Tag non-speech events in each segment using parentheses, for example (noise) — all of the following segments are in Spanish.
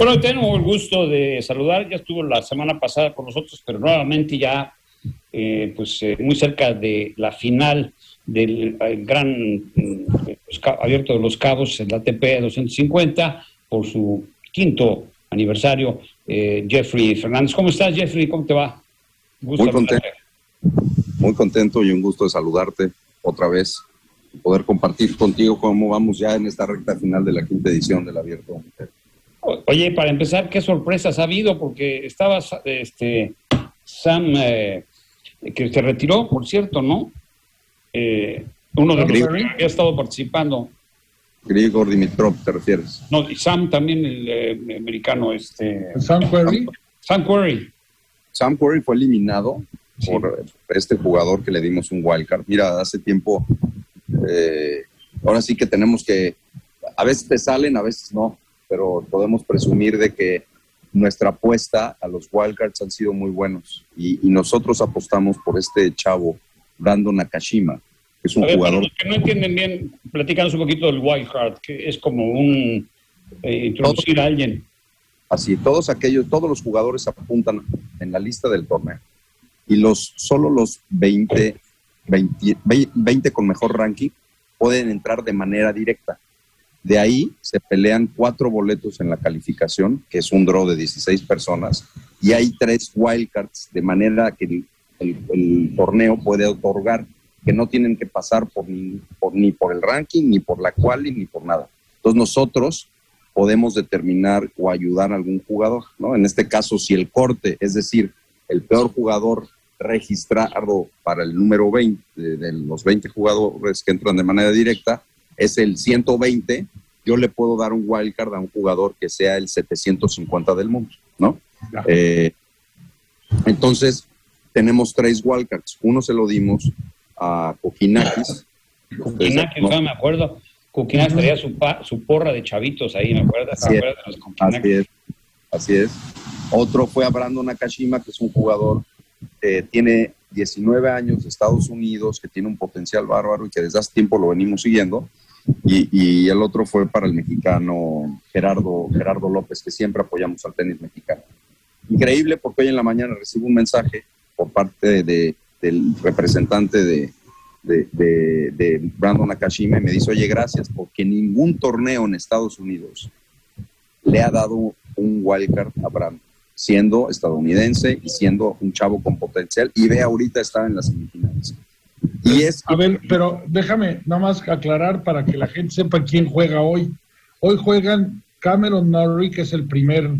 Bueno, tenemos el gusto de saludar. Ya estuvo la semana pasada con nosotros, pero nuevamente ya eh, pues eh, muy cerca de la final del eh, gran pues, abierto de los cabos, el ATP 250, por su quinto aniversario. Jeffrey Fernández, ¿cómo estás, Jeffrey? ¿Cómo te va? muy contento. Muy contento y un gusto de saludarte otra vez poder compartir contigo cómo vamos ya en esta recta final de la quinta edición del Abierto. Oye, para empezar, ¿qué sorpresas ha habido? Porque estaba este, Sam, eh, que se retiró, por cierto, ¿no? Eh, uno de los que ha estado participando. Grigor Dimitrov, ¿te refieres? No, y Sam también, el eh, americano, este... Sam Query. Sam Query. Sam Query fue eliminado por este jugador que le dimos un wildcard. Mira, hace tiempo, ahora sí que tenemos que, a veces te salen, a veces no pero podemos presumir de que nuestra apuesta a los wildcards han sido muy buenos y, nosotros apostamos por este chavo, Brandon Nakashima, que es un jugador... que no entienden bien, platícanos un poquito del wildcard, que es como un... Eh, introducir a alguien. Así, todos aquellos, todos los jugadores apuntan en la lista del torneo y los solo los 20, 20, 20 con mejor ranking pueden entrar de manera directa. De ahí se pelean cuatro boletos en la calificación, que es un draw de 16 personas, y hay tres wildcards, de manera que el, torneo puede otorgar, que no tienen que pasar por ni, por ni por el ranking, ni por la quali, ni por nada. Entonces nosotros podemos determinar o ayudar a algún jugador, ¿no? En este caso, si el corte, es decir, el peor jugador registrado para el número 20 de los 20 jugadores que entran de manera directa, es el 120, yo le puedo dar un wildcard a un jugador que sea el 750 del mundo, ¿no? Eh, entonces, tenemos tres wildcards. Uno se lo dimos a Kokinakis. Kokinakis, no, me acuerdo. Kokinakis traía su, su, porra de chavitos ahí, ¿me acuerdas? Así, es, así es. Otro fue a Brandon Nakashima, que es un jugador que tiene 19 años de Estados Unidos, que tiene un potencial bárbaro y que desde hace tiempo lo venimos siguiendo. Y, el otro fue para el mexicano Gerardo, Gerardo López, que siempre apoyamos al tenis mexicano. Increíble porque hoy en la mañana recibo un mensaje por parte de, del representante de, de, de, Brandon Nakashima y me dice, oye, gracias, porque ningún torneo en Estados Unidos le ha dado un wildcard a Brandon, siendo estadounidense y siendo un chavo con potencial, y ve ahorita estar en las semifinales. Y es... A ver, pero déjame nada más aclarar para que la gente sepa quién juega hoy. Hoy juegan Cameron Norrie, que es el primer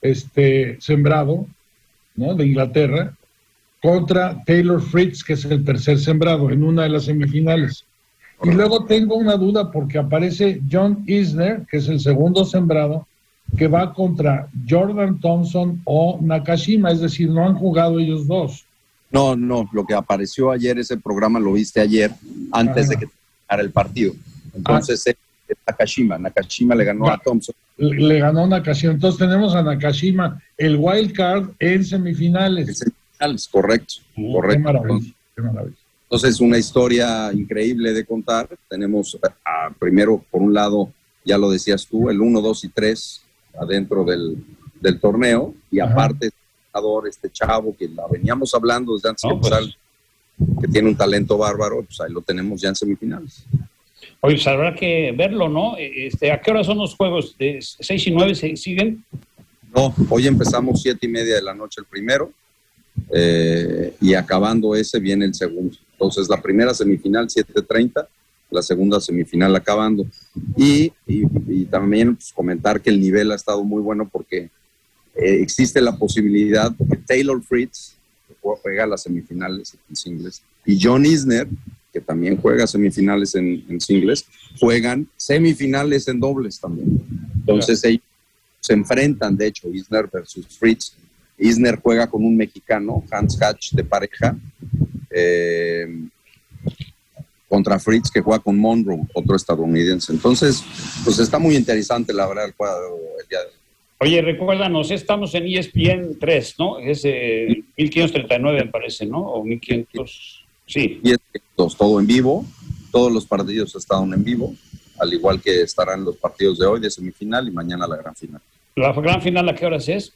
este, sembrado ¿no? de Inglaterra, contra Taylor Fritz, que es el tercer sembrado, en una de las semifinales. Y luego tengo una duda porque aparece John Isner, que es el segundo sembrado, que va contra Jordan Thompson o Nakashima, es decir, no han jugado ellos dos. No, no, lo que apareció ayer, ese programa lo viste ayer, antes de que terminara el partido. Entonces, ah. es Nakashima, Nakashima le ganó a Thompson. Le, ganó Nakashima, entonces tenemos a Nakashima, el wild card en semifinales. En semifinales, correcto, mm, correcto. Qué maravilla, qué maravilla. Entonces, una historia increíble de contar. Tenemos primero, por un lado, ya lo decías tú, el 1, 2 y 3 adentro del, del torneo, y aparte este chavo que la veníamos hablando desde antes pues. que tiene un talento bárbaro, pues ahí lo tenemos ya en semifinales. Oye, pues habrá que verlo, ¿no? Este, ¿A qué hora son los juegos? ¿De 6 y 9 siguen? No, hoy empezamos siete y media de la noche el primero eh, y acabando ese viene el segundo. Entonces la primera semifinal 7.30, la segunda semifinal acabando. Y, y, también pues, comentar que el nivel ha estado muy bueno porque eh, existe la posibilidad que Taylor Fritz, que juega las semifinales en singles, y John Isner, que también juega semifinales en, singles, juegan semifinales en dobles también. Entonces ellos se enfrentan, de hecho, Isner versus Fritz. Isner juega con un mexicano, Hans Hatch, de pareja, eh, contra Fritz, que juega con Monroe, otro estadounidense. Entonces, pues está muy interesante, la verdad, el cuadro el día de hoy. Oye, recuérdanos, estamos en ESPN 3, ¿no? Es 1539, me parece, ¿no? O 1500, sí. Y todo en vivo, todos los partidos están en vivo, al igual que estarán los partidos de hoy de semifinal y mañana la gran final. ¿La gran final a qué horas es?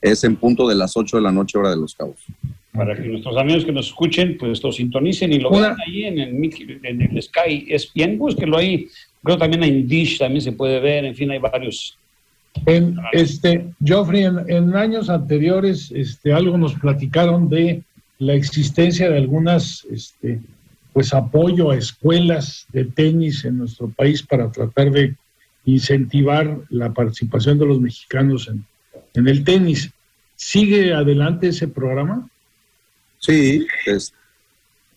Es en punto de las 8 de la noche, hora de Los Cabos. Para que nuestros amigos que nos escuchen, pues lo sintonicen y lo vean ahí en el, en el Sky. Es bien, búsquenlo ahí. Creo también en Dish también se puede ver. En fin, hay varios. En, este, Geoffrey, en, años anteriores, este, algo nos platicaron de la existencia de algunas, este, pues apoyo a escuelas de tenis en nuestro país para tratar de incentivar la participación de los mexicanos en, en el tenis. ¿Sigue adelante ese programa? Sí,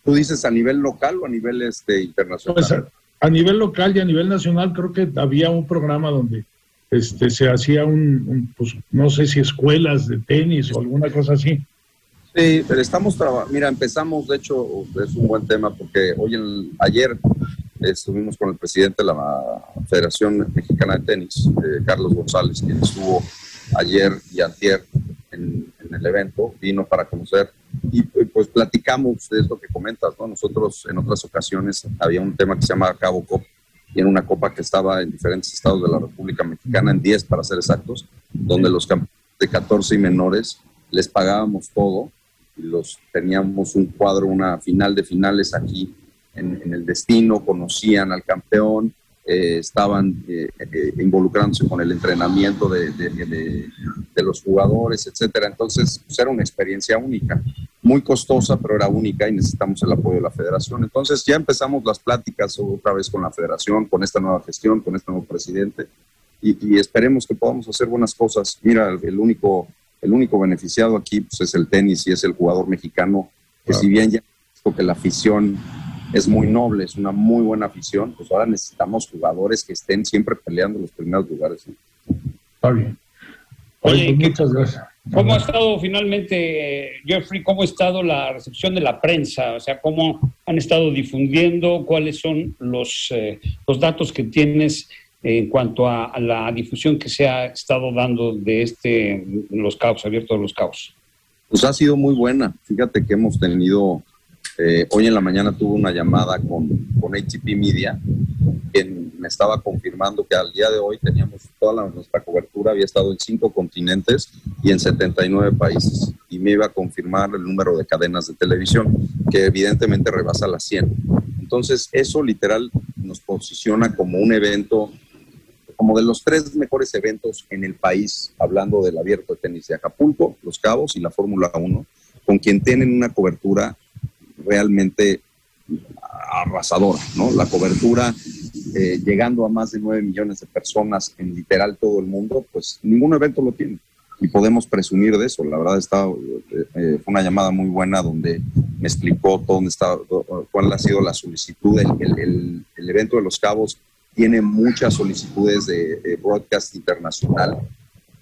tú dices a nivel local o a nivel este, internacional. Pues a, nivel local y a nivel nacional creo que había un programa donde este, se hacía un, pues, no sé si escuelas de tenis o alguna cosa así. Sí, pero estamos trabajando, mira, empezamos, de hecho, es un buen tema porque hoy, en, ayer, estuvimos con el presidente de la Federación Mexicana de Tenis, eh, Carlos González, quien estuvo ayer y antier en, el evento, vino para conocer y pues platicamos de esto que comentas, ¿no? Nosotros en otras ocasiones había un tema que se llama Cabo Cop y en una copa que estaba en diferentes estados de la República Mexicana, en 10 para ser exactos, donde los campeones de 14 y menores les pagábamos todo y los teníamos un cuadro, una final de finales aquí en, el destino, conocían al campeón, eh, estaban eh, eh, involucrándose con el entrenamiento de, de, los jugadores, etcétera. Entonces, pues, era una experiencia única, muy costosa, pero era única y necesitamos el apoyo de la federación. Entonces, ya empezamos las pláticas otra vez con la federación, con esta nueva gestión, con este nuevo presidente y, esperemos que podamos hacer buenas cosas. Mira, el único, el único beneficiado aquí pues, es el tenis y es el jugador mexicano, que si bien ya que la afición es muy noble, es una muy buena afición, pues ahora necesitamos jugadores que estén siempre peleando los primeros lugares. Está bien. Oye, pues muchas gracias. ¿Cómo ha estado finalmente, Jeffrey, cómo ha estado la recepción de la prensa? O sea, ¿cómo han estado difundiendo? ¿Cuáles son los, eh, los datos que tienes en cuanto a, la difusión que se ha estado dando de este, los caos, abiertos los caos? Pues ha sido muy buena. Fíjate que hemos tenido eh, hoy en la mañana tuve una llamada con, con ATP Media, quien me estaba confirmando que al día de hoy teníamos toda nuestra cobertura, había estado en cinco continentes y en 79 países. Y me iba a confirmar el número de cadenas de televisión, que evidentemente rebasa las 100. Entonces, eso literal nos posiciona como un evento, como de los tres mejores eventos en el país, hablando del abierto de tenis de Acapulco, Los Cabos y la Fórmula 1, con quien tienen una cobertura realmente arrasadora, ¿no? La cobertura eh, llegando a más de 9 millones de personas en literal todo el mundo, pues ningún evento lo tiene y podemos presumir de eso. La verdad está, eh, eh, fue una llamada muy buena donde me explicó dónde está, cuál ha sido la solicitud. El, el, evento de Los Cabos tiene muchas solicitudes de broadcast internacional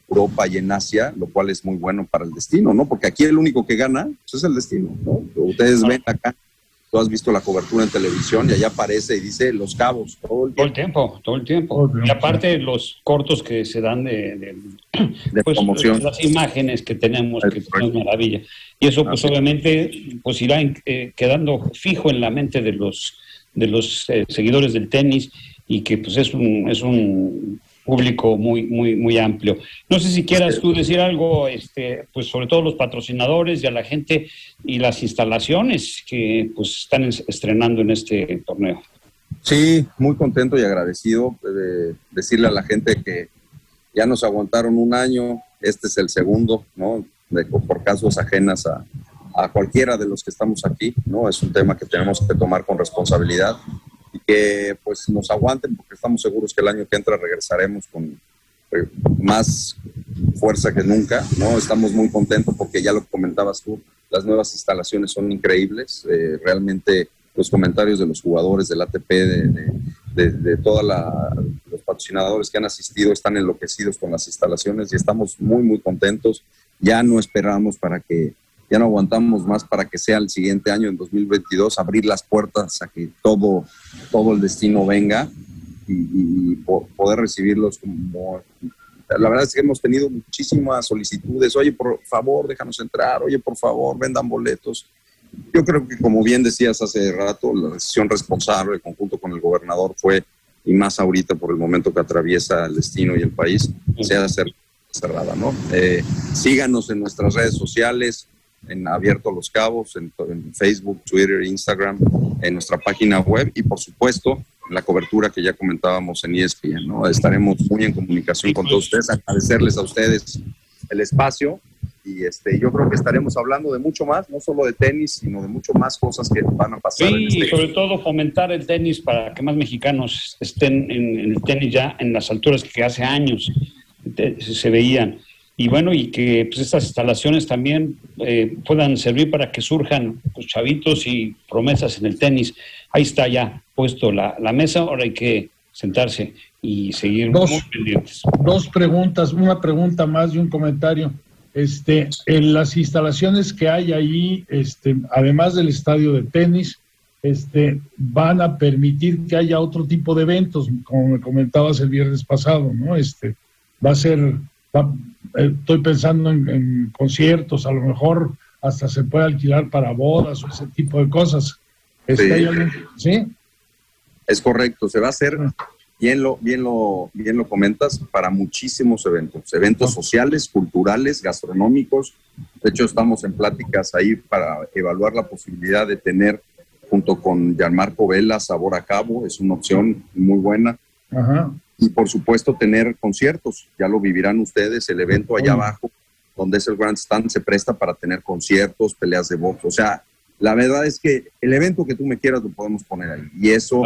Europa y en Asia, lo cual es muy bueno para el destino, ¿no? Porque aquí el único que gana pues, es el destino, ¿no? Ustedes ven acá, tú has visto la cobertura en televisión y allá aparece y dice Los Cabos todo el tiempo. Todo el tiempo, Y aparte los cortos que se dan de, de, (clears throat) pues, promoción. Las imágenes que tenemos, que es maravilla. Y eso pues obviamente pues irá eh, quedando fijo en la mente de los, de los eh, seguidores del tenis y que pues es un, es un público muy, muy, muy amplio. No sé si quieras tú decir algo, este, pues sobre todo los patrocinadores y a la gente y las instalaciones que pues están estrenando en este torneo. Sí, muy contento y agradecido de decirle a la gente que ya nos aguantaron un año, este es el segundo, ¿no? De, por casos ajenas a, a cualquiera de los que estamos aquí, ¿no? Es un tema que tenemos que tomar con responsabilidad que pues nos aguanten porque estamos seguros que el año que entra regresaremos con eh, más fuerza que nunca, ¿no? Estamos muy contentos porque ya lo comentabas tú, las nuevas instalaciones son increíbles, eh, realmente los comentarios de los jugadores del ATP, de, de, de, todos los patrocinadores que han asistido están enloquecidos con las instalaciones y estamos muy, muy contentos. Ya no esperamos para que ya no aguantamos más para que sea el siguiente año, en 2022, abrir las puertas a que todo, todo el destino venga y, poder recibirlos como... La verdad es que hemos tenido muchísimas solicitudes, oye, por favor, déjanos entrar, oye, por favor, vendan boletos. Yo creo que, como bien decías hace rato, la decisión responsable, conjunto con el gobernador, fue y más ahorita por el momento que atraviesa el destino y el país, sea cerrada, ¿no? Eh, síganos en nuestras redes sociales, en Abierto Los Cabos, en, Facebook, Twitter, Instagram, en nuestra página web y por supuesto la cobertura que ya comentábamos en ESPN, ¿no? Estaremos muy en comunicación con todos ustedes, agradecerles a ustedes el espacio y este, yo creo que estaremos hablando de mucho más, no solo de tenis, sino de mucho más cosas que van a pasar. Sí, y este sobre todo fomentar el tenis para que más mexicanos estén en, el tenis ya en las alturas que hace años se veían. Y bueno, y que pues, estas instalaciones también eh, puedan servir para que surjan pues, chavitos y promesas en el tenis. Ahí está ya puesto la, la mesa, ahora hay que sentarse y seguir dos, muy pendientes. Dos preguntas, una pregunta más y un comentario. Este, en las instalaciones que hay ahí, este, además del estadio de tenis, este, van a permitir que haya otro tipo de eventos, como me comentabas el viernes pasado, ¿no? Este, va a ser, eh, estoy pensando en, conciertos, a lo mejor hasta se puede alquilar para bodas o ese tipo de cosas. Este, ¿Sí? Es correcto, se va a hacer ah bien lo, bien lo, bien lo comentas, para muchísimos eventos, eventos sociales, culturales, gastronómicos. De hecho, estamos en pláticas ahí para evaluar la posibilidad de tener, junto con Gianmarco Vela, Sabor a Cabo, es una opción muy buena. Y por supuesto, tener conciertos, ya lo vivirán ustedes, el evento allá abajo, donde es el Grand Stand, se presta para tener conciertos, peleas de box. O sea, la verdad es que el evento que tú me quieras lo podemos poner ahí. Y eso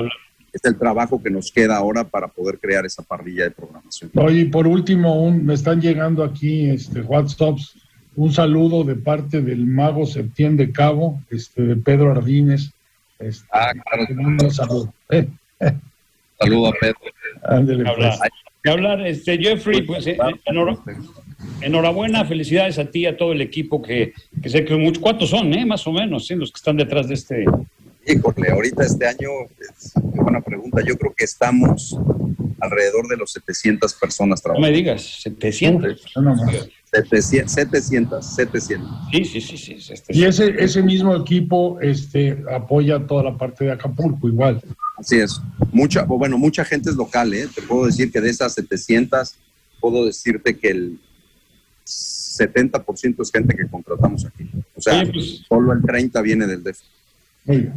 es el trabajo que nos queda ahora para poder crear esa parrilla de programación. Oye, por último, un, me están llegando aquí este, WhatsApps, un saludo de parte del mago Septién de Cabo, este, de Pedro Ardínez. Este, ah, claro. Un saludo. (laughs) Eh, Saludo a Pedro. Ándale, pues. hablar, este, Jeffrey, pues eh, enhorabuena, felicidades a ti y a todo el equipo que, que sé que muchos, ¿cuántos son, eh? Más o menos, ¿sí? los que están detrás de este Híjole, ahorita este año, es una buena pregunta, yo creo que estamos alrededor de los 700 personas trabajando. No me digas, 700. No, 700, 700, 700. Sí, sí, sí. sí y ese, ese mismo equipo este, apoya toda la parte de Acapulco igual. Así es. Mucha, bueno, mucha gente es local, ¿eh? Te puedo decir que de esas 700, puedo decirte que el 70% es gente que contratamos aquí. O sea, pues solo el 30 viene del bien.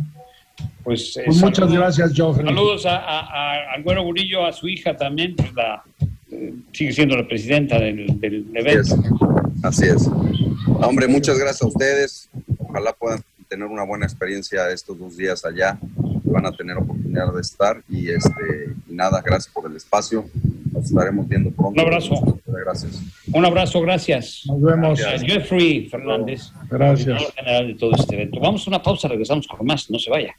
Pues, eh, pues muchas gracias, Joffrey. Saludos a, a, al Güero Burillo, a su hija también, pues la, eh, sigue siendo la presidenta del, del evento. Así es. Hombre, muchas gracias a ustedes. Ojalá puedan tener una buena experiencia estos dos días allá. Van a tener oportunidad de estar y, este, y nada, gracias por el espacio. Nos estaremos viendo pronto. Un abrazo. Gracias. Un abrazo, gracias. Nos vemos. Jeffrey Fernández, gracias. general de todo este evento. Vamos a una pausa, regresamos con más, no se vaya.